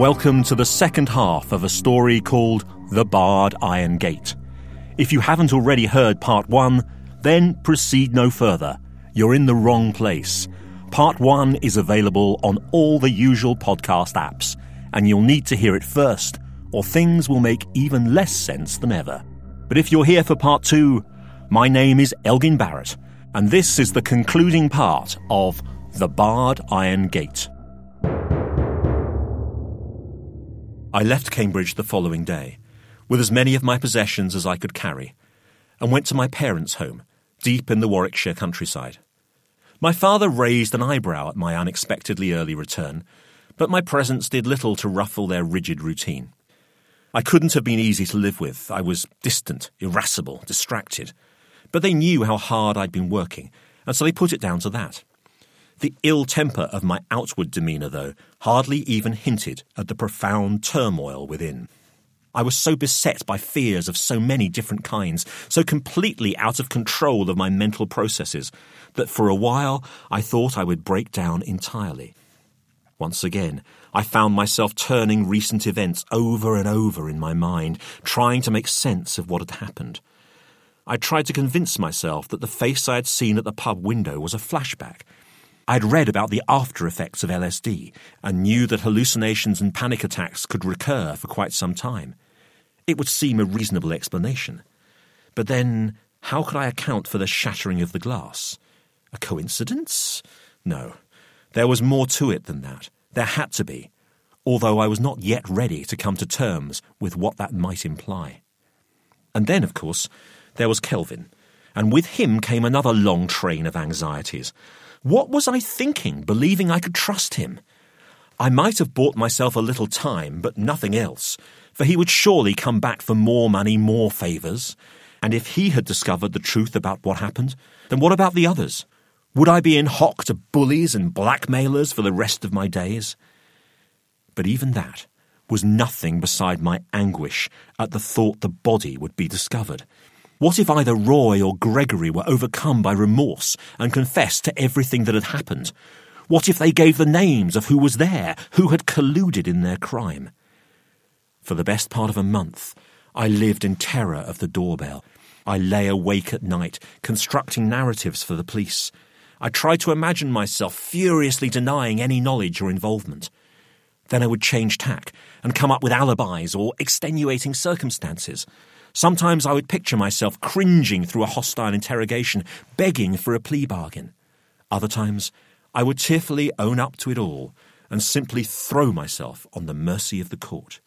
Welcome to the second half of a story called The Barred Iron Gate. If you haven't already heard part one, then proceed no further. You're in the wrong place. Part one is available on all the usual podcast apps, and you'll need to hear it first, or things will make even less sense than ever. But if you're here for part two, my name is Elgin Barrett, and this is the concluding part of The Barred Iron Gate. I left Cambridge the following day, with as many of my possessions as I could carry, and went to my parents' home, deep in the Warwickshire countryside. My father raised an eyebrow at my unexpectedly early return, but my presence did little to ruffle their rigid routine. I couldn't have been easy to live with. I was distant, irascible, distracted. But they knew how hard I'd been working, and so they put it down to that. The ill temper of my outward demeanour, though, hardly even hinted at the profound turmoil within. I was so beset by fears of so many different kinds, so completely out of control of my mental processes, that for a while I thought I would break down entirely. Once again, I found myself turning recent events over and over in my mind, trying to make sense of what had happened. I tried to convince myself that the face I had seen at the pub window was a flashback I'd read about the after effects of LSD and knew that hallucinations and panic attacks could recur for quite some time. It would seem a reasonable explanation. But then, how could I account for the shattering of the glass? A coincidence? No. There was more to it than that. There had to be, although I was not yet ready to come to terms with what that might imply. And then, of course, there was Kelvin, and with him came another long train of anxieties. What was I thinking, believing I could trust him? I might have bought myself a little time, but nothing else, for he would surely come back for more money, more favours. And if he had discovered the truth about what happened, then what about the others? Would I be in hock to bullies and blackmailers for the rest of my days? But even that was nothing beside my anguish at the thought the body would be discovered. What if either Roy or Gregory were overcome by remorse and confessed to everything that had happened? What if they gave the names of who was there, who had colluded in their crime? For the best part of a month, I lived in terror of the doorbell. I lay awake at night, constructing narratives for the police. I tried to imagine myself furiously denying any knowledge or involvement. Then I would change tack and come up with alibis or extenuating circumstances. Sometimes I would picture myself cringing through a hostile interrogation, begging for a plea bargain. Other times, I would tearfully own up to it all and simply throw myself on the mercy of the court.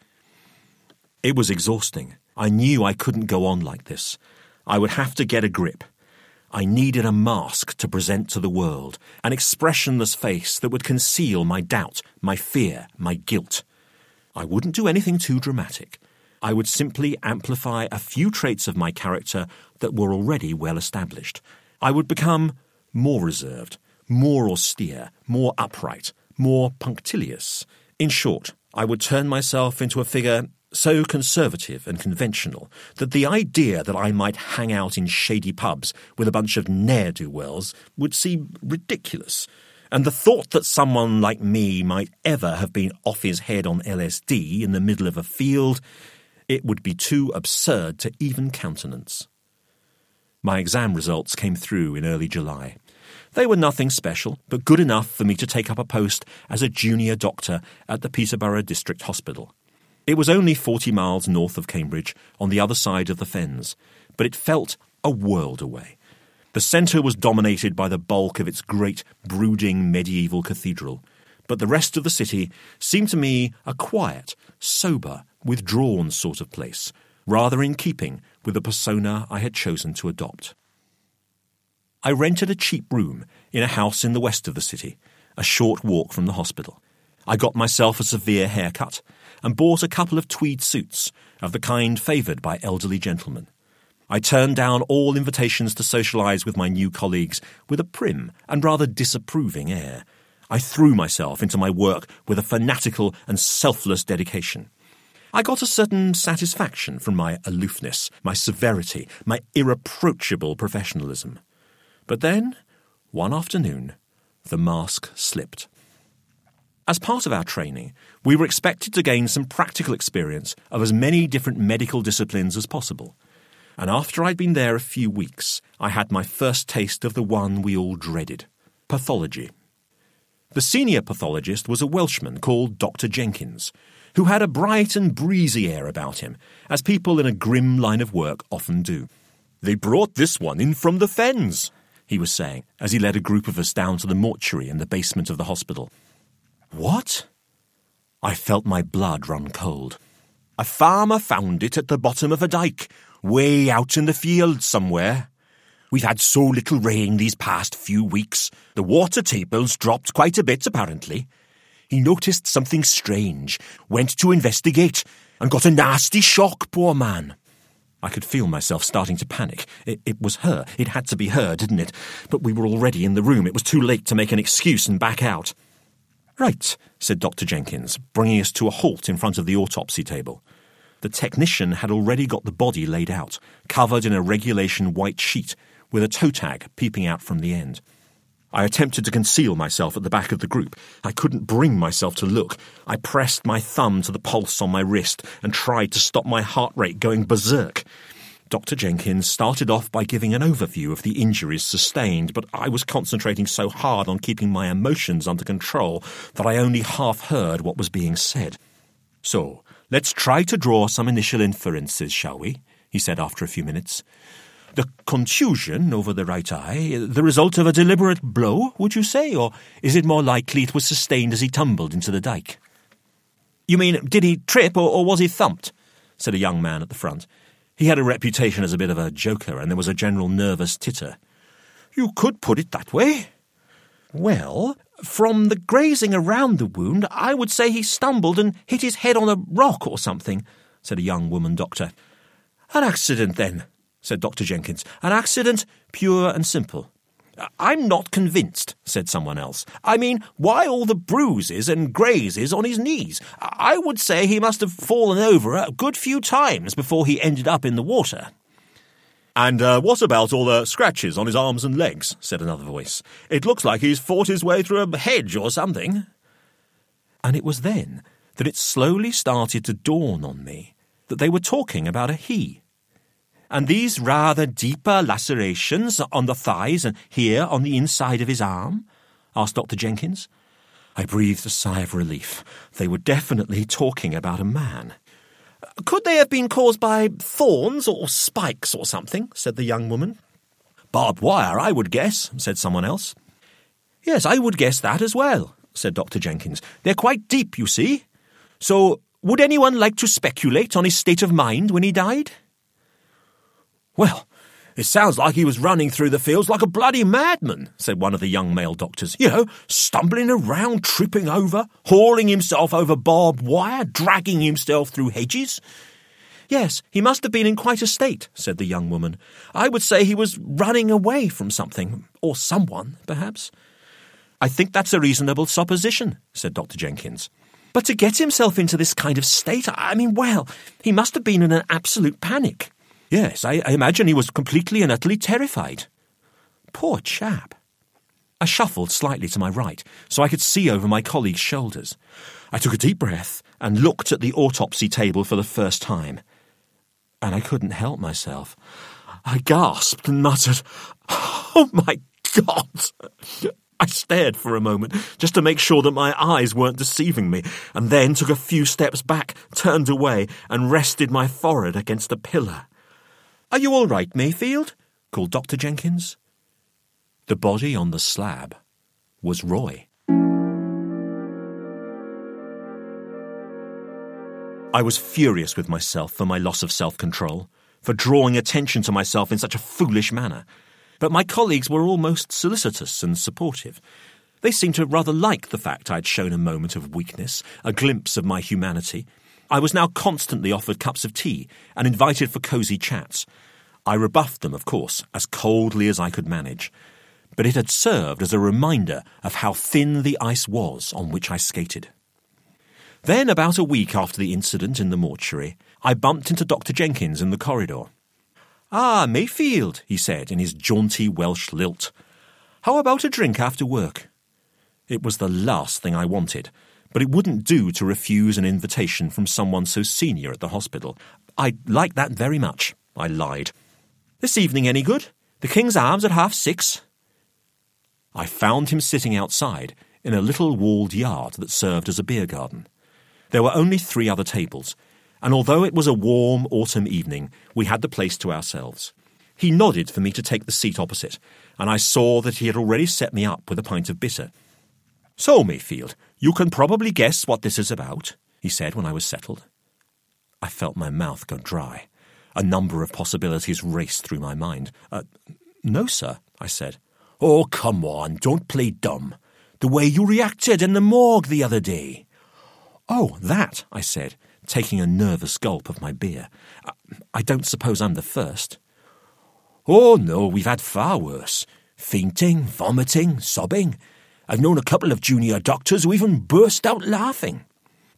It was exhausting. I knew I couldn't go on like this. I would have to get a grip. I needed a mask to present to the world, an expressionless face that would conceal my doubt, my fear, my guilt. I wouldn't do anything too dramatic. I would simply amplify a few traits of my character that were already well established. I would become more reserved, more austere, more upright, more punctilious. In short, I would turn myself into a figure so conservative and conventional that the idea that I might hang out in shady pubs with a bunch of ne'er do wells would seem ridiculous. And the thought that someone like me might ever have been off his head on LSD in the middle of a field it would be too absurd to even countenance. My exam results came through in early July. They were nothing special, but good enough for me to take up a post as a junior doctor at the Peterborough District Hospital. It was only 40 miles north of Cambridge, on the other side of the fens, but it felt a world away. The centre was dominated by the bulk of its great, brooding medieval cathedral, but the rest of the city seemed to me a quiet, sober, withdrawn sort of place, rather in keeping with the persona I had chosen to adopt. I rented a cheap room in a house in the west of the city, a short walk from the hospital. I got myself a severe haircut and bought a couple of tweed suits of the kind favoured by elderly gentlemen. I turned down all invitations to socialise with my new colleagues with a prim and rather disapproving air. I threw myself into my work with a fanatical and selfless dedication. I got a certain satisfaction from my aloofness, my severity, my irreproachable professionalism. But then, One afternoon, the mask slipped. As part of our training, we were expected to gain some practical experience of as many different medical disciplines as possible. And after I'd been there a few weeks, I had my first taste of the one we all dreaded pathology. The senior pathologist was a Welshman called Dr. Jenkins, who had a bright and breezy air about him, as people in a grim line of work often do. They brought this one in from the fens, he was saying, as he led a group of us down to the mortuary in the basement of the hospital. What? I felt my blood run cold. A farmer found it at the bottom of a dike, way out in the field somewhere. We've had so little rain these past few weeks. The water table's dropped quite a bit, apparently. He noticed something strange, went to investigate, and got a nasty shock, poor man. I could feel myself starting to panic. It, it, was her. It had to be her, didn't it? But we were already in the room. It was too late to make an excuse and back out. Right, said Dr. Jenkins, bringing us to a halt in front of the autopsy table. The technician had already got the body laid out, covered in a regulation white sheet, with a toe tag peeping out from the end. I attempted to conceal myself at the back of the group. I couldn't bring myself to look. I pressed my thumb to the pulse on my wrist and tried to stop my heart rate going berserk. Dr. Jenkins started off by giving an overview of the injuries sustained, but I was concentrating so hard on keeping my emotions under control that I only half heard what was being said. So, Let's try to draw some initial inferences, shall we? he said after a few minutes. The contusion over the right eye, the result of a deliberate blow, would you say, or is it more likely it was sustained as he tumbled into the dike? You mean, did he trip or, or was he thumped? said a young man at the front. He had a reputation as a bit of a joker, and there was a general nervous titter. You could put it that way. Well, from the grazing around the wound, I would say he stumbled and hit his head on a rock or something, said a young woman doctor. An accident, then, said Dr. Jenkins. An accident, pure and simple. I'm not convinced, said someone else. I mean, why all the bruises and grazes on his knees? I would say he must have fallen over a good few times before he ended up in the water. And uh, what about all the scratches on his arms and legs? said another voice. It looks like he's fought his way through a hedge or something. And it was then that it slowly started to dawn on me that they were talking about a he. And these rather deeper lacerations on the thighs and here on the inside of his arm? asked Dr. Jenkins. I breathed a sigh of relief. They were definitely talking about a man. Could they have been caused by thorns or spikes or something? said the young woman. Barbed wire, I would guess, said someone else. Yes, I would guess that as well, said Dr. Jenkins. They're quite deep, you see. So, would anyone like to speculate on his state of mind when he died? Well, it sounds like he was running through the fields like a bloody madman, said one of the young male doctors. You know, stumbling around, tripping over, hauling himself over barbed wire, dragging himself through hedges. Yes, he must have been in quite a state, said the young woman. I would say he was running away from something, or someone, perhaps. I think that's a reasonable supposition, said Dr. Jenkins. But to get himself into this kind of state, I mean, well, he must have been in an absolute panic. Yes, I, I imagine he was completely and utterly terrified. Poor chap. I shuffled slightly to my right so I could see over my colleague's shoulders. I took a deep breath and looked at the autopsy table for the first time. And I couldn't help myself. I gasped and muttered, Oh my God! I stared for a moment just to make sure that my eyes weren't deceiving me, and then took a few steps back, turned away, and rested my forehead against a pillar. Are you all right, Mayfield? called Dr. Jenkins. The body on the slab was Roy. I was furious with myself for my loss of self control, for drawing attention to myself in such a foolish manner. But my colleagues were almost solicitous and supportive. They seemed to rather like the fact I'd shown a moment of weakness, a glimpse of my humanity. I was now constantly offered cups of tea and invited for cosy chats. I rebuffed them, of course, as coldly as I could manage, but it had served as a reminder of how thin the ice was on which I skated. Then, about a week after the incident in the mortuary, I bumped into Dr. Jenkins in the corridor. Ah, Mayfield, he said in his jaunty Welsh lilt. How about a drink after work? It was the last thing I wanted, but it wouldn't do to refuse an invitation from someone so senior at the hospital. I'd like that very much, I lied. This evening any good? The King's Arms at half six? I found him sitting outside in a little walled yard that served as a beer garden. There were only three other tables, and although it was a warm autumn evening, we had the place to ourselves. He nodded for me to take the seat opposite, and I saw that he had already set me up with a pint of bitter. So, Mayfield, you can probably guess what this is about, he said when I was settled. I felt my mouth go dry. A number of possibilities raced through my mind. Uh, no, sir, I said. Oh, come on, don't play dumb. The way you reacted in the morgue the other day. Oh, that, I said, taking a nervous gulp of my beer. I, I don't suppose I'm the first. Oh, no, we've had far worse. Fainting, vomiting, sobbing. I've known a couple of junior doctors who even burst out laughing.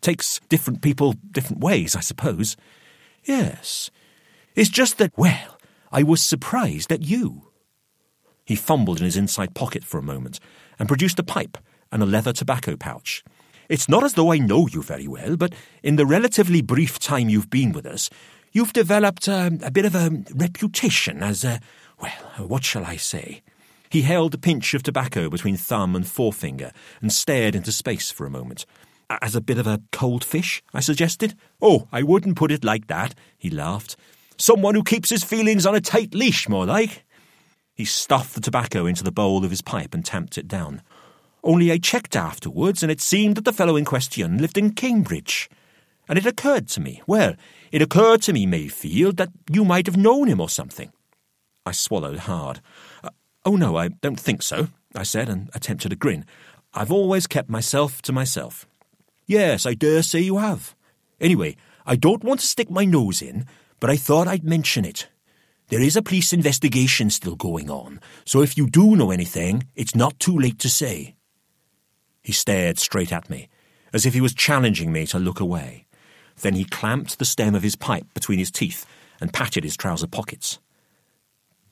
Takes different people different ways, I suppose. Yes. It's just that, well, I was surprised at you. He fumbled in his inside pocket for a moment and produced a pipe and a leather tobacco pouch. It's not as though I know you very well, but in the relatively brief time you've been with us, you've developed um, a bit of a reputation as a, well, what shall I say? He held a pinch of tobacco between thumb and forefinger and stared into space for a moment. As a bit of a cold fish, I suggested. Oh, I wouldn't put it like that, he laughed. Someone who keeps his feelings on a tight leash, more like. He stuffed the tobacco into the bowl of his pipe and tamped it down. Only I checked afterwards, and it seemed that the fellow in question lived in Cambridge. And it occurred to me, well, it occurred to me, Mayfield, that you might have known him or something. I swallowed hard. Oh, no, I don't think so, I said, and attempted a grin. I've always kept myself to myself. Yes, I dare say you have. Anyway, I don't want to stick my nose in, but I thought I'd mention it. There is a police investigation still going on, so if you do know anything, it's not too late to say. He stared straight at me, as if he was challenging me to look away. Then he clamped the stem of his pipe between his teeth and patted his trouser pockets.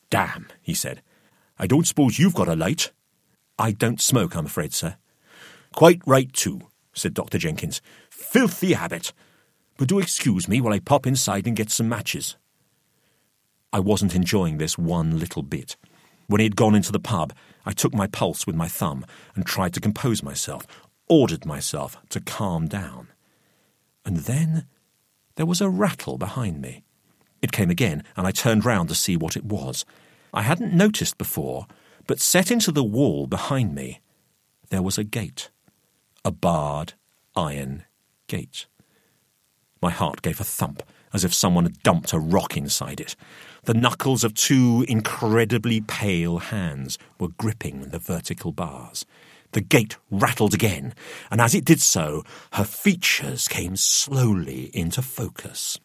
Damn, he said. I don't suppose you've got a light? I don't smoke, I'm afraid, sir. Quite right, too, said Dr. Jenkins. Filthy habit. But do excuse me while I pop inside and get some matches. I wasn't enjoying this one little bit. When he had gone into the pub, I took my pulse with my thumb and tried to compose myself, ordered myself to calm down. And then there was a rattle behind me. It came again, and I turned round to see what it was. I hadn't noticed before, but set into the wall behind me, there was a gate. A barred iron gate. My heart gave a thump, as if someone had dumped a rock inside it. The knuckles of two incredibly pale hands were gripping the vertical bars. The gate rattled again, and as it did so, her features came slowly into focus.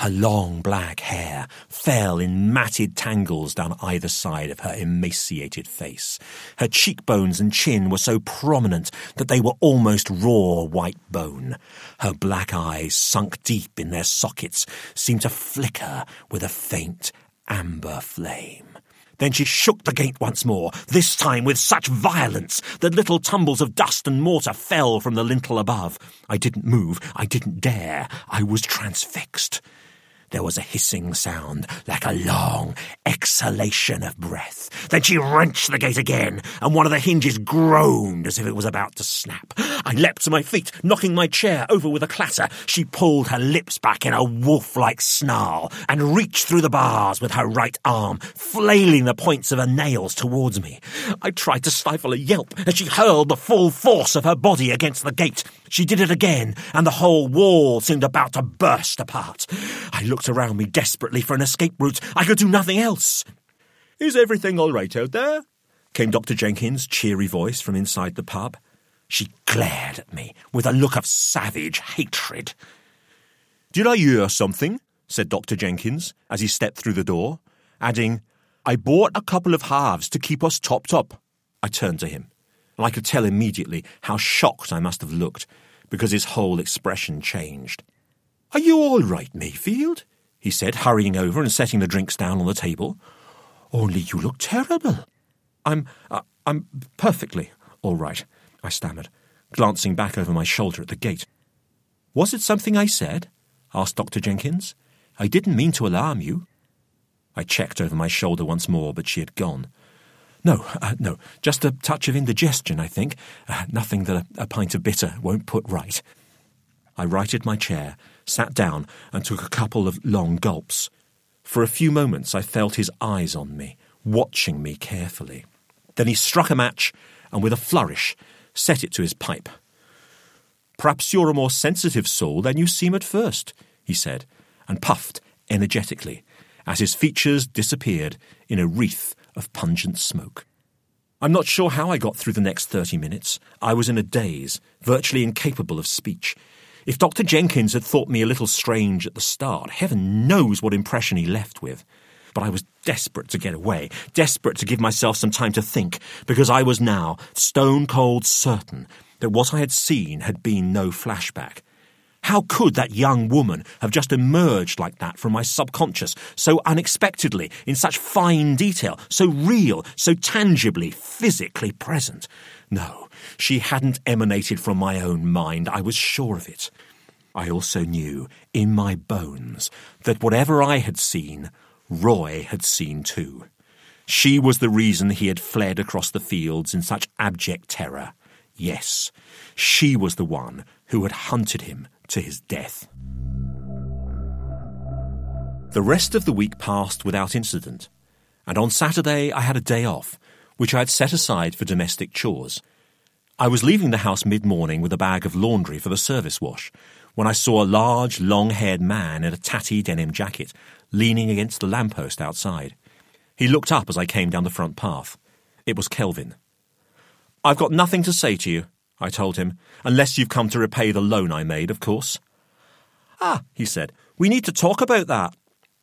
Her long black hair fell in matted tangles down either side of her emaciated face. Her cheekbones and chin were so prominent that they were almost raw white bone. Her black eyes, sunk deep in their sockets, seemed to flicker with a faint amber flame. Then she shook the gate once more, this time with such violence that little tumbles of dust and mortar fell from the lintel above. I didn't move. I didn't dare. I was transfixed. There was a hissing sound, like a long exhalation of breath. Then she wrenched the gate again, and one of the hinges groaned as if it was about to snap. I leapt to my feet, knocking my chair over with a clatter. She pulled her lips back in a wolf-like snarl, and reached through the bars with her right arm, flailing the points of her nails towards me. I tried to stifle a yelp as she hurled the full force of her body against the gate. She did it again, and the whole wall seemed about to burst apart. I looked around me desperately for an escape route. I could do nothing else. Is everything all right out there? came Dr. Jenkins' cheery voice from inside the pub. She glared at me with a look of savage hatred. Did I hear something? said Dr. Jenkins as he stepped through the door, adding, I bought a couple of halves to keep us topped up. I turned to him and I could tell immediately how shocked I must have looked, because his whole expression changed. Are you all right, Mayfield? he said, hurrying over and setting the drinks down on the table. Only you look terrible. I'm. Uh, I'm perfectly all right, I stammered, glancing back over my shoulder at the gate. Was it something I said? asked Dr. Jenkins. I didn't mean to alarm you. I checked over my shoulder once more, but she had gone. No, uh, no, just a touch of indigestion, I think. Uh, nothing that a, a pint of bitter won't put right. I righted my chair, sat down, and took a couple of long gulps. For a few moments I felt his eyes on me, watching me carefully. Then he struck a match and, with a flourish, set it to his pipe. Perhaps you're a more sensitive soul than you seem at first, he said, and puffed energetically as his features disappeared in a wreath of pungent smoke. I'm not sure how I got through the next 30 minutes. I was in a daze, virtually incapable of speech. If Dr. Jenkins had thought me a little strange at the start, heaven knows what impression he left with. But I was desperate to get away, desperate to give myself some time to think, because I was now stone cold certain that what I had seen had been no flashback. How could that young woman have just emerged like that from my subconscious, so unexpectedly, in such fine detail, so real, so tangibly, physically present? No, she hadn't emanated from my own mind, I was sure of it. I also knew, in my bones, that whatever I had seen, Roy had seen too. She was the reason he had fled across the fields in such abject terror. Yes, she was the one who had hunted him to his death. The rest of the week passed without incident, and on Saturday I had a day off, which I had set aside for domestic chores. I was leaving the house mid morning with a bag of laundry for the service wash when I saw a large, long haired man in a tatty denim jacket leaning against the lamppost outside. He looked up as I came down the front path. It was Kelvin. I've got nothing to say to you, I told him, unless you've come to repay the loan I made, of course. Ah, he said, we need to talk about that.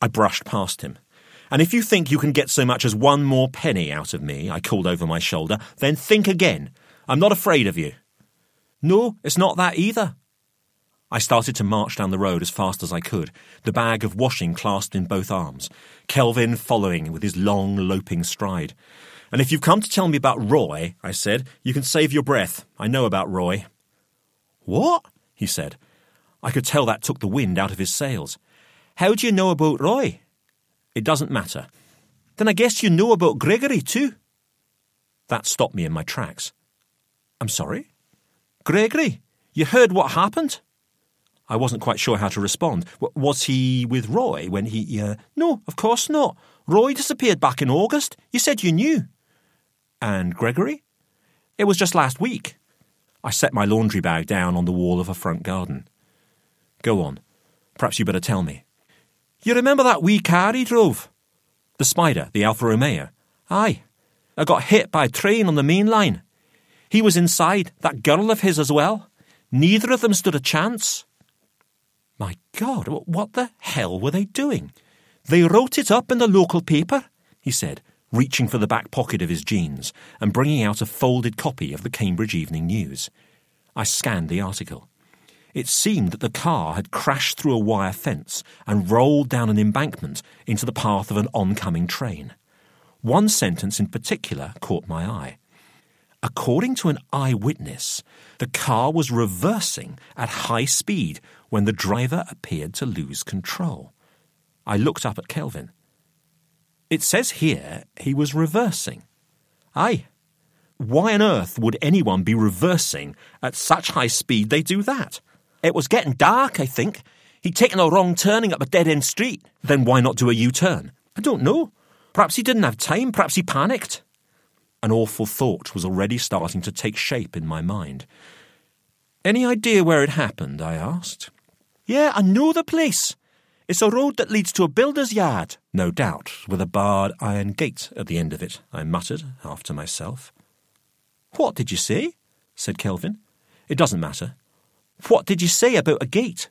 I brushed past him. And if you think you can get so much as one more penny out of me, I called over my shoulder, then think again. I'm not afraid of you. No, it's not that either. I started to march down the road as fast as I could, the bag of washing clasped in both arms, Kelvin following with his long, loping stride. And if you've come to tell me about Roy, I said, you can save your breath. I know about Roy. What? he said. I could tell that took the wind out of his sails. How do you know about Roy? It doesn't matter. Then I guess you know about Gregory too. That stopped me in my tracks. I'm sorry? Gregory, you heard what happened? I wasn't quite sure how to respond. Was he with Roy when he. Uh... No, of course not. Roy disappeared back in August. You said you knew. And Gregory? It was just last week. I set my laundry bag down on the wall of a front garden. Go on. Perhaps you better tell me. You remember that wee car he drove? The Spider, the Alfa Romeo? Aye. I got hit by a train on the main line. He was inside, that girl of his as well. Neither of them stood a chance. My God, what the hell were they doing? They wrote it up in the local paper, he said, reaching for the back pocket of his jeans and bringing out a folded copy of the Cambridge Evening News. I scanned the article. It seemed that the car had crashed through a wire fence and rolled down an embankment into the path of an oncoming train. One sentence in particular caught my eye. According to an eyewitness, the car was reversing at high speed when the driver appeared to lose control. I looked up at Kelvin. It says here he was reversing. Aye. Why on earth would anyone be reversing at such high speed they do that? It was getting dark, I think. He'd taken a wrong turning up a dead end street. Then why not do a U turn? I don't know. Perhaps he didn't have time. Perhaps he panicked. An awful thought was already starting to take shape in my mind. Any idea where it happened? I asked. Yeah, I know the place. It's a road that leads to a builder's yard. No doubt, with a barred iron gate at the end of it, I muttered, half to myself. What did you say? said Kelvin. It doesn't matter. What did you say about a gate?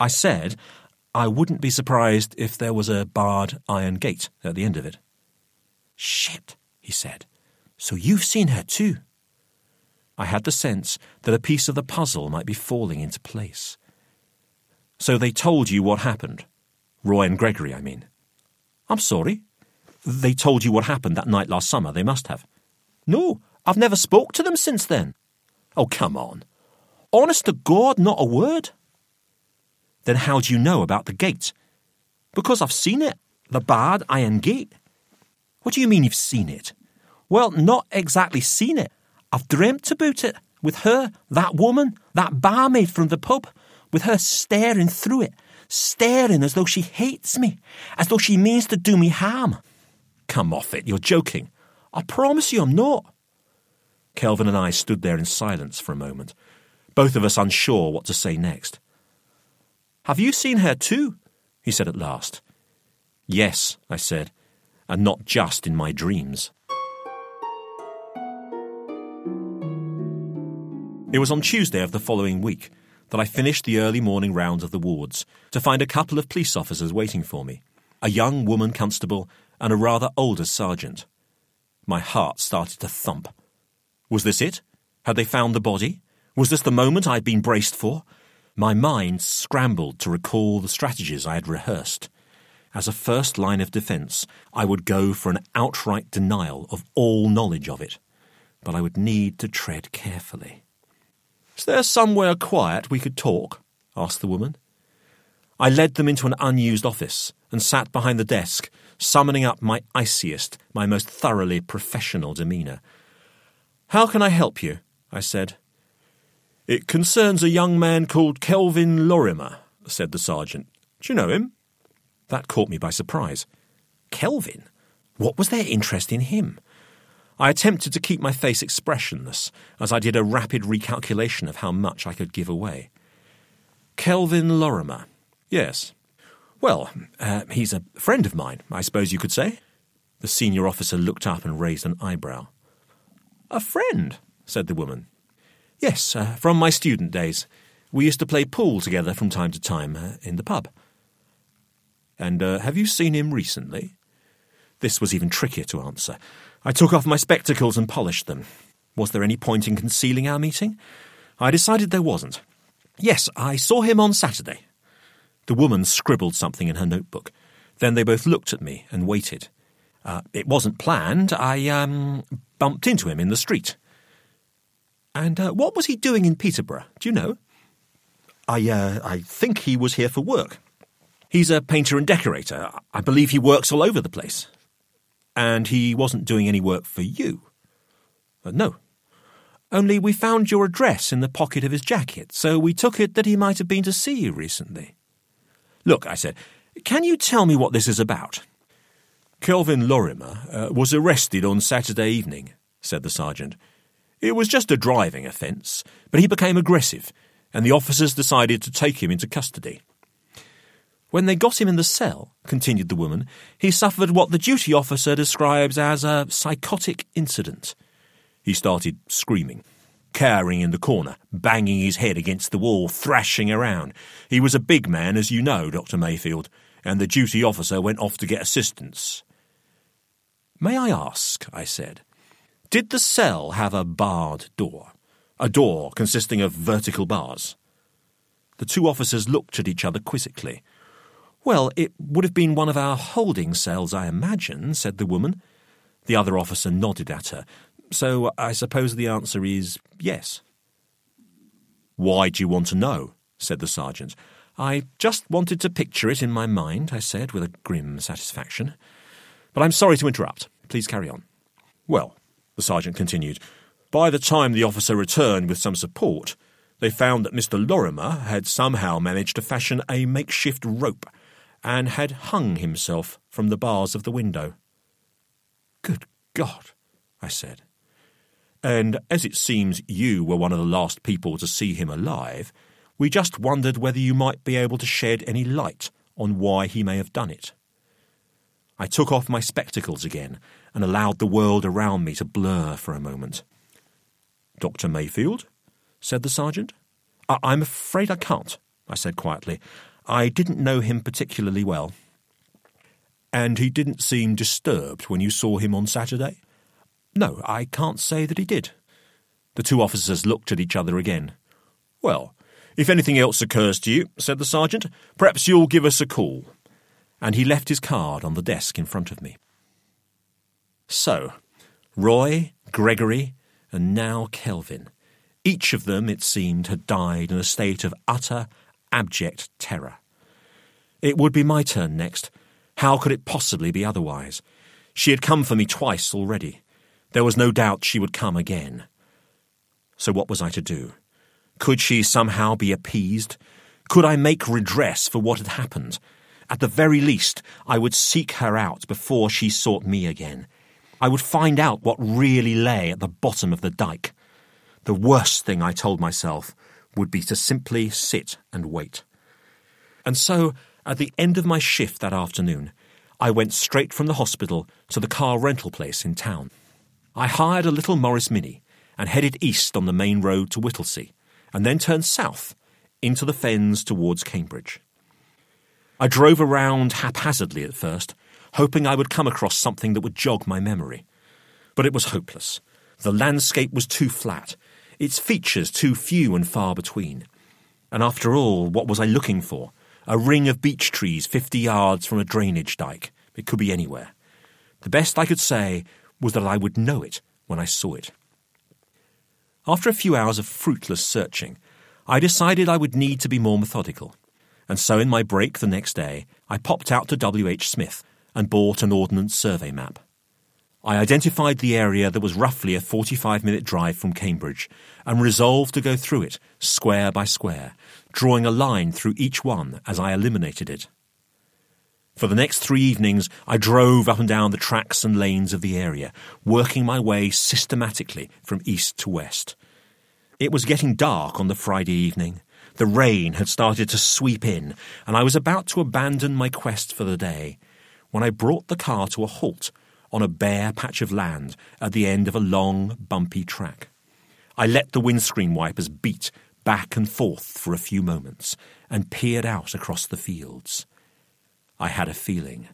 I said I wouldn't be surprised if there was a barred iron gate at the end of it. Shit, he said. So you've seen her too? I had the sense that a piece of the puzzle might be falling into place. So they told you what happened? Roy and Gregory, I mean. I'm sorry. They told you what happened that night last summer, they must have. No, I've never spoke to them since then. Oh, come on. Honest to God, not a word. Then how do you know about the gate? Because I've seen it. The barred iron gate. What do you mean you've seen it? Well, not exactly seen it. I've dreamt about it. With her, that woman, that barmaid from the pub, with her staring through it, staring as though she hates me, as though she means to do me harm. Come off it, you're joking. I promise you I'm not. Kelvin and I stood there in silence for a moment, both of us unsure what to say next. Have you seen her too? he said at last. Yes, I said, and not just in my dreams. It was on Tuesday of the following week that I finished the early morning rounds of the wards to find a couple of police officers waiting for me a young woman constable and a rather older sergeant. My heart started to thump. Was this it? Had they found the body? Was this the moment I had been braced for? My mind scrambled to recall the strategies I had rehearsed. As a first line of defence, I would go for an outright denial of all knowledge of it, but I would need to tread carefully. Is there somewhere quiet we could talk? asked the woman. I led them into an unused office and sat behind the desk, summoning up my iciest, my most thoroughly professional demeanour. How can I help you? I said. It concerns a young man called Kelvin Lorimer, said the sergeant. Do you know him? That caught me by surprise. Kelvin? What was their interest in him? I attempted to keep my face expressionless as I did a rapid recalculation of how much I could give away. Kelvin Lorimer. Yes. Well, uh, he's a friend of mine, I suppose you could say. The senior officer looked up and raised an eyebrow. A friend, said the woman. Yes, uh, from my student days. We used to play pool together from time to time uh, in the pub. And uh, have you seen him recently? This was even trickier to answer. I took off my spectacles and polished them. Was there any point in concealing our meeting? I decided there wasn't. Yes, I saw him on Saturday. The woman scribbled something in her notebook. Then they both looked at me and waited. Uh, it wasn't planned. I um, bumped into him in the street. And uh, what was he doing in Peterborough? Do you know? I, uh, I think he was here for work. He's a painter and decorator. I believe he works all over the place. And he wasn't doing any work for you? Uh, no. Only we found your address in the pocket of his jacket, so we took it that he might have been to see you recently. Look, I said, can you tell me what this is about? Kelvin Lorimer uh, was arrested on Saturday evening, said the sergeant. It was just a driving offence, but he became aggressive, and the officers decided to take him into custody. When they got him in the cell, continued the woman, he suffered what the duty officer describes as a psychotic incident. He started screaming, cowering in the corner, banging his head against the wall, thrashing around. He was a big man, as you know, Dr. Mayfield, and the duty officer went off to get assistance. May I ask, I said, did the cell have a barred door? A door consisting of vertical bars? The two officers looked at each other quizzically. Well, it would have been one of our holding cells, I imagine, said the woman. The other officer nodded at her. So I suppose the answer is yes. Why do you want to know? said the sergeant. I just wanted to picture it in my mind, I said with a grim satisfaction. But I'm sorry to interrupt. Please carry on. Well, the sergeant continued, by the time the officer returned with some support, they found that Mr. Lorimer had somehow managed to fashion a makeshift rope and had hung himself from the bars of the window. Good God, I said. And as it seems you were one of the last people to see him alive, we just wondered whether you might be able to shed any light on why he may have done it. I took off my spectacles again and allowed the world around me to blur for a moment. Dr. Mayfield? said the sergeant. I- I'm afraid I can't, I said quietly. I didn't know him particularly well. And he didn't seem disturbed when you saw him on Saturday? No, I can't say that he did. The two officers looked at each other again. Well, if anything else occurs to you, said the sergeant, perhaps you'll give us a call. And he left his card on the desk in front of me. So, Roy, Gregory, and now Kelvin. Each of them, it seemed, had died in a state of utter, abject terror. It would be my turn next. How could it possibly be otherwise? She had come for me twice already. There was no doubt she would come again. So what was I to do? Could she somehow be appeased? Could I make redress for what had happened? At the very least, I would seek her out before she sought me again. I would find out what really lay at the bottom of the dike. The worst thing, I told myself, would be to simply sit and wait. And so, at the end of my shift that afternoon, I went straight from the hospital to the car rental place in town. I hired a little Morris Mini and headed east on the main road to Whittlesey, and then turned south into the fens towards Cambridge. I drove around haphazardly at first, hoping I would come across something that would jog my memory. But it was hopeless. The landscape was too flat, its features too few and far between. And after all, what was I looking for? A ring of beech trees fifty yards from a drainage dike. It could be anywhere. The best I could say was that I would know it when I saw it. After a few hours of fruitless searching, I decided I would need to be more methodical. And so, in my break the next day, I popped out to W.H. Smith and bought an Ordnance Survey map. I identified the area that was roughly a 45 minute drive from Cambridge and resolved to go through it, square by square, drawing a line through each one as I eliminated it. For the next three evenings, I drove up and down the tracks and lanes of the area, working my way systematically from east to west. It was getting dark on the Friday evening. The rain had started to sweep in, and I was about to abandon my quest for the day when I brought the car to a halt on a bare patch of land at the end of a long, bumpy track. I let the windscreen wipers beat back and forth for a few moments and peered out across the fields. I had a feeling.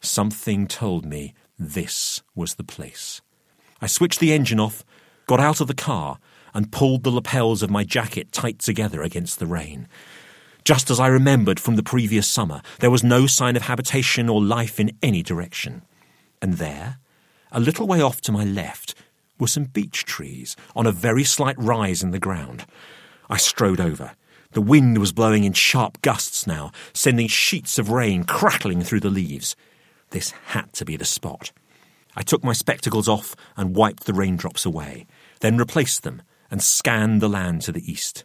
Something told me this was the place. I switched the engine off, got out of the car, and pulled the lapels of my jacket tight together against the rain. Just as I remembered from the previous summer, there was no sign of habitation or life in any direction. And there, a little way off to my left, were some beech trees on a very slight rise in the ground. I strode over. The wind was blowing in sharp gusts now, sending sheets of rain crackling through the leaves. This had to be the spot. I took my spectacles off and wiped the raindrops away, then replaced them and scanned the land to the east.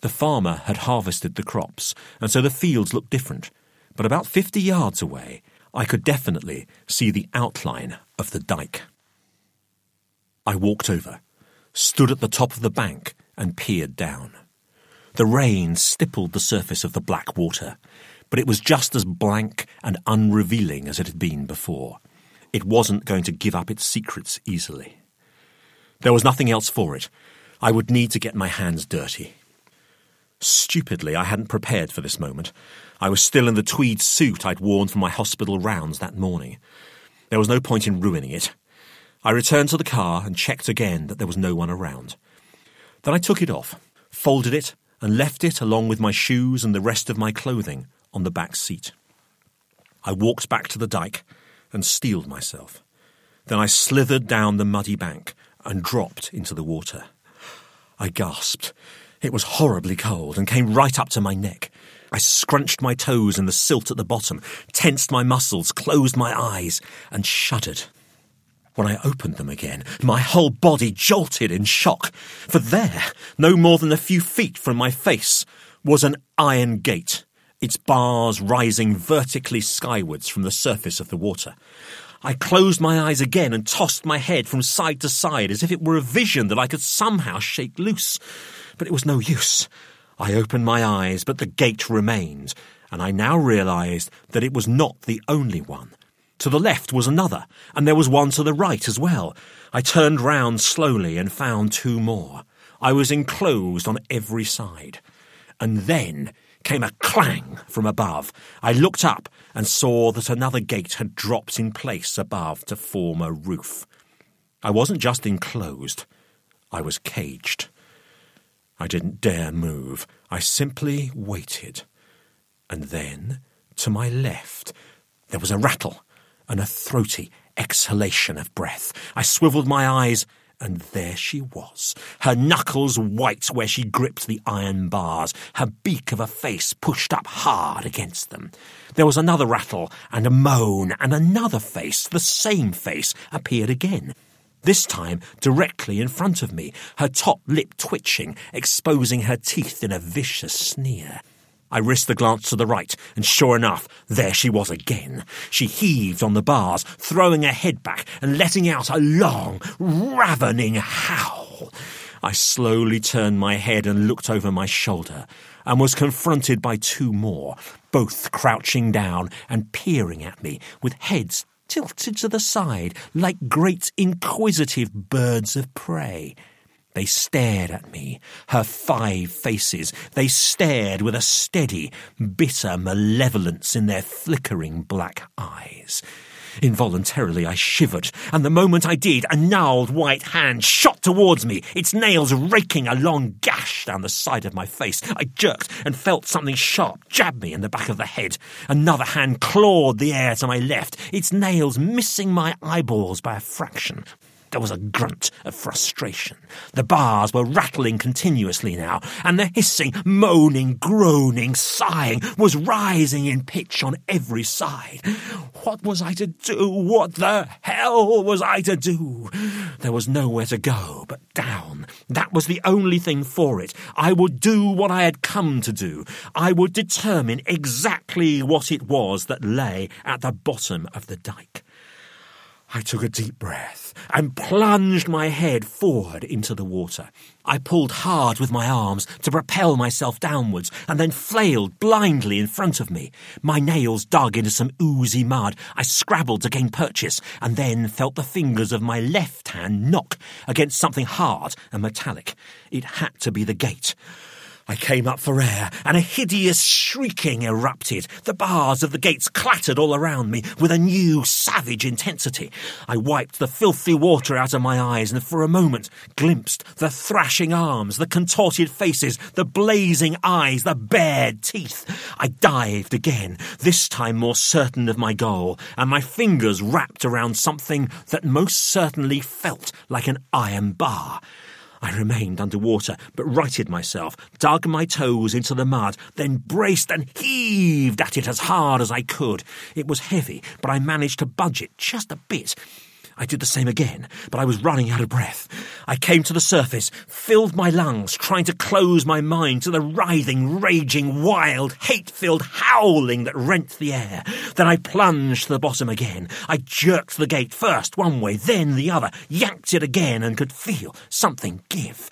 The farmer had harvested the crops, and so the fields looked different. But about fifty yards away, I could definitely see the outline of the dike. I walked over, stood at the top of the bank, and peered down. The rain stippled the surface of the black water, but it was just as blank and unrevealing as it had been before. It wasn't going to give up its secrets easily. There was nothing else for it. I would need to get my hands dirty. Stupidly, I hadn't prepared for this moment. I was still in the tweed suit I'd worn for my hospital rounds that morning. There was no point in ruining it. I returned to the car and checked again that there was no one around. Then I took it off, folded it, and left it along with my shoes and the rest of my clothing on the back seat. I walked back to the dike and steeled myself. Then I slithered down the muddy bank and dropped into the water. I gasped. It was horribly cold and came right up to my neck. I scrunched my toes in the silt at the bottom, tensed my muscles, closed my eyes, and shuddered. When I opened them again, my whole body jolted in shock, for there, no more than a few feet from my face, was an iron gate, its bars rising vertically skywards from the surface of the water. I closed my eyes again and tossed my head from side to side as if it were a vision that I could somehow shake loose. But it was no use. I opened my eyes, but the gate remained, and I now realized that it was not the only one. To the left was another, and there was one to the right as well. I turned round slowly and found two more. I was enclosed on every side. And then came a clang from above. I looked up and saw that another gate had dropped in place above to form a roof. I wasn't just enclosed, I was caged. I didn't dare move. I simply waited. And then, to my left, there was a rattle and a throaty, exhalation of breath. I swiveled my eyes, and there she was, her knuckles white where she gripped the iron bars, her beak of a face pushed up hard against them. There was another rattle and a moan, and another face, the same face, appeared again. This time directly in front of me, her top lip twitching, exposing her teeth in a vicious sneer. I risked a glance to the right, and sure enough, there she was again. She heaved on the bars, throwing her head back and letting out a long, ravening howl. I slowly turned my head and looked over my shoulder, and was confronted by two more, both crouching down and peering at me with heads tilted to the side like great inquisitive birds of prey. They stared at me, her five faces. They stared with a steady, bitter malevolence in their flickering black eyes. Involuntarily, I shivered, and the moment I did, a gnarled white hand shot towards me, its nails raking a long gash down the side of my face. I jerked and felt something sharp jab me in the back of the head. Another hand clawed the air to my left, its nails missing my eyeballs by a fraction. There was a grunt of frustration. The bars were rattling continuously now, and the hissing, moaning, groaning, sighing was rising in pitch on every side. What was I to do? What the hell was I to do? There was nowhere to go but down. That was the only thing for it. I would do what I had come to do. I would determine exactly what it was that lay at the bottom of the dike. I took a deep breath and plunged my head forward into the water. I pulled hard with my arms to propel myself downwards and then flailed blindly in front of me. My nails dug into some oozy mud. I scrabbled to gain purchase and then felt the fingers of my left hand knock against something hard and metallic. It had to be the gate. I came up for air, and a hideous shrieking erupted. The bars of the gates clattered all around me with a new savage intensity. I wiped the filthy water out of my eyes, and for a moment glimpsed the thrashing arms, the contorted faces, the blazing eyes, the bared teeth. I dived again, this time more certain of my goal, and my fingers wrapped around something that most certainly felt like an iron bar. I remained underwater, but righted myself, dug my toes into the mud, then braced and heaved at it as hard as I could. It was heavy, but I managed to budge it just a bit. I did the same again, but I was running out of breath. I came to the surface, filled my lungs, trying to close my mind to the writhing, raging, wild, hate filled howling that rent the air. Then I plunged to the bottom again. I jerked the gate first one way, then the other, yanked it again, and could feel something give.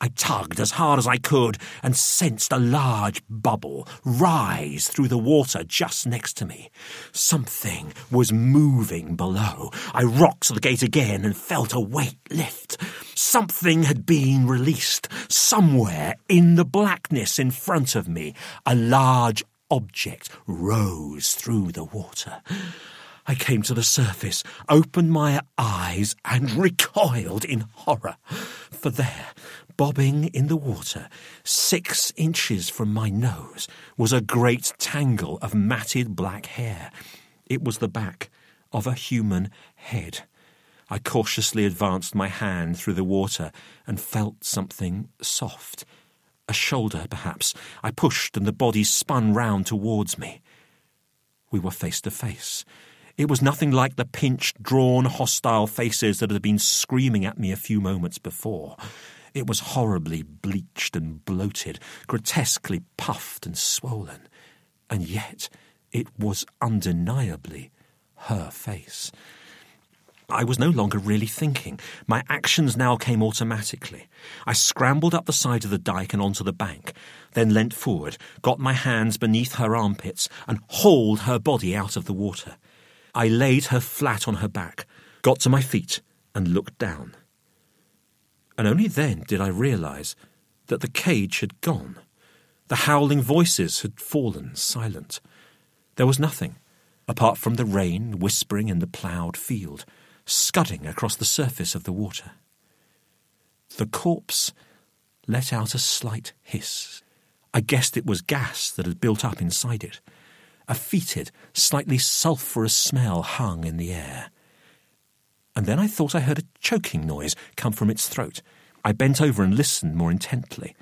I tugged as hard as I could and sensed a large bubble rise through the water just next to me. Something was moving below. I rocked the gate again and felt a weight lift. Something had been released. Somewhere in the blackness in front of me, a large object rose through the water. I came to the surface, opened my eyes, and recoiled in horror. For there, bobbing in the water, six inches from my nose, was a great tangle of matted black hair. It was the back of a human head. I cautiously advanced my hand through the water and felt something soft. A shoulder, perhaps. I pushed and the body spun round towards me. We were face to face. It was nothing like the pinched, drawn, hostile faces that had been screaming at me a few moments before. It was horribly bleached and bloated, grotesquely puffed and swollen. And yet it was undeniably her face. I was no longer really thinking. My actions now came automatically. I scrambled up the side of the dike and onto the bank, then leant forward, got my hands beneath her armpits, and hauled her body out of the water. I laid her flat on her back, got to my feet, and looked down and only then did I realize that the cage had gone. The howling voices had fallen silent. There was nothing, apart from the rain whispering in the ploughed field, scudding across the surface of the water. The corpse let out a slight hiss. I guessed it was gas that had built up inside it. A fetid, slightly sulphurous smell hung in the air. And then I thought I heard a choking noise come from its throat. I bent over and listened more intently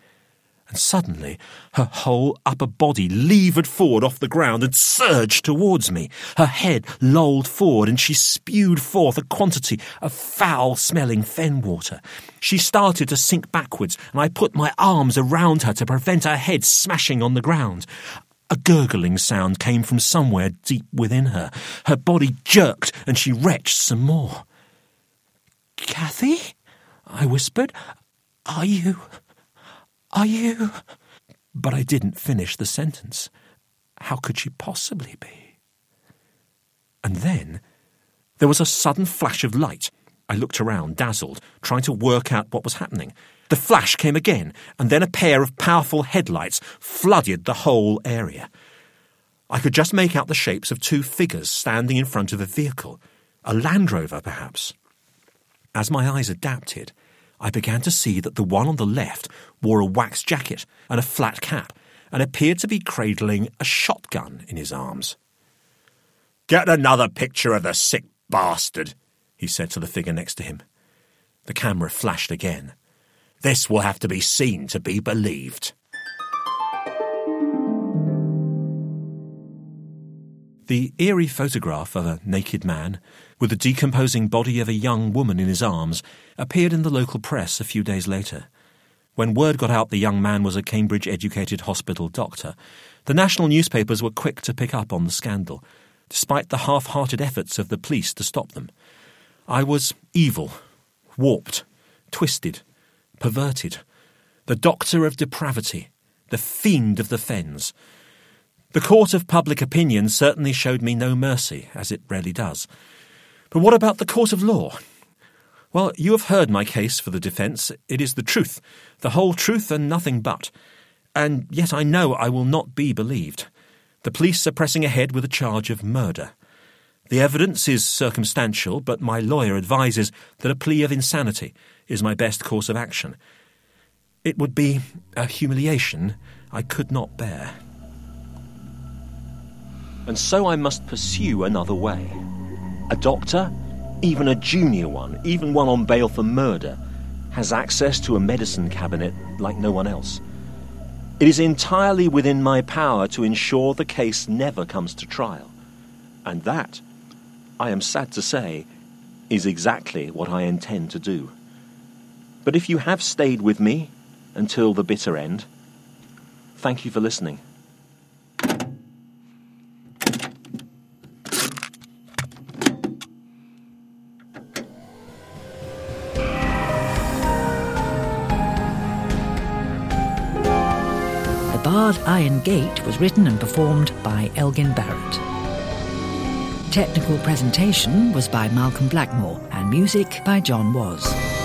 and suddenly her whole upper body levered forward off the ground and surged towards me. Her head lolled forward and she spewed forth a quantity of foul smelling fen water. She started to sink backwards and I put my arms around her to prevent her head smashing on the ground. A gurgling sound came from somewhere deep within her. Her body jerked and she retched some more. Kathy? I whispered. Are you. Are you. But I didn't finish the sentence. How could she possibly be? And then there was a sudden flash of light. I looked around, dazzled, trying to work out what was happening. The flash came again, and then a pair of powerful headlights flooded the whole area. I could just make out the shapes of two figures standing in front of a vehicle, a Land Rover, perhaps. As my eyes adapted, I began to see that the one on the left wore a wax jacket and a flat cap and appeared to be cradling a shotgun in his arms. Get another picture of the sick bastard, he said to the figure next to him. The camera flashed again. This will have to be seen to be believed. The eerie photograph of a naked man with the decomposing body of a young woman in his arms appeared in the local press a few days later. When word got out the young man was a Cambridge educated hospital doctor, the national newspapers were quick to pick up on the scandal, despite the half hearted efforts of the police to stop them. I was evil, warped, twisted, perverted, the doctor of depravity, the fiend of the fens the court of public opinion certainly showed me no mercy, as it rarely does. But what about the court of law? Well, you have heard my case for the defence. It is the truth, the whole truth and nothing but. And yet I know I will not be believed. The police are pressing ahead with a charge of murder. The evidence is circumstantial, but my lawyer advises that a plea of insanity is my best course of action. It would be a humiliation I could not bear and so I must pursue another way. A doctor, even a junior one, even one on bail for murder, has access to a medicine cabinet like no one else. It is entirely within my power to ensure the case never comes to trial. And that, I am sad to say, is exactly what I intend to do. But if you have stayed with me until the bitter end, thank you for listening. Iron Gate was written and performed by Elgin Barrett. Technical presentation was by Malcolm Blackmore and music by John Was.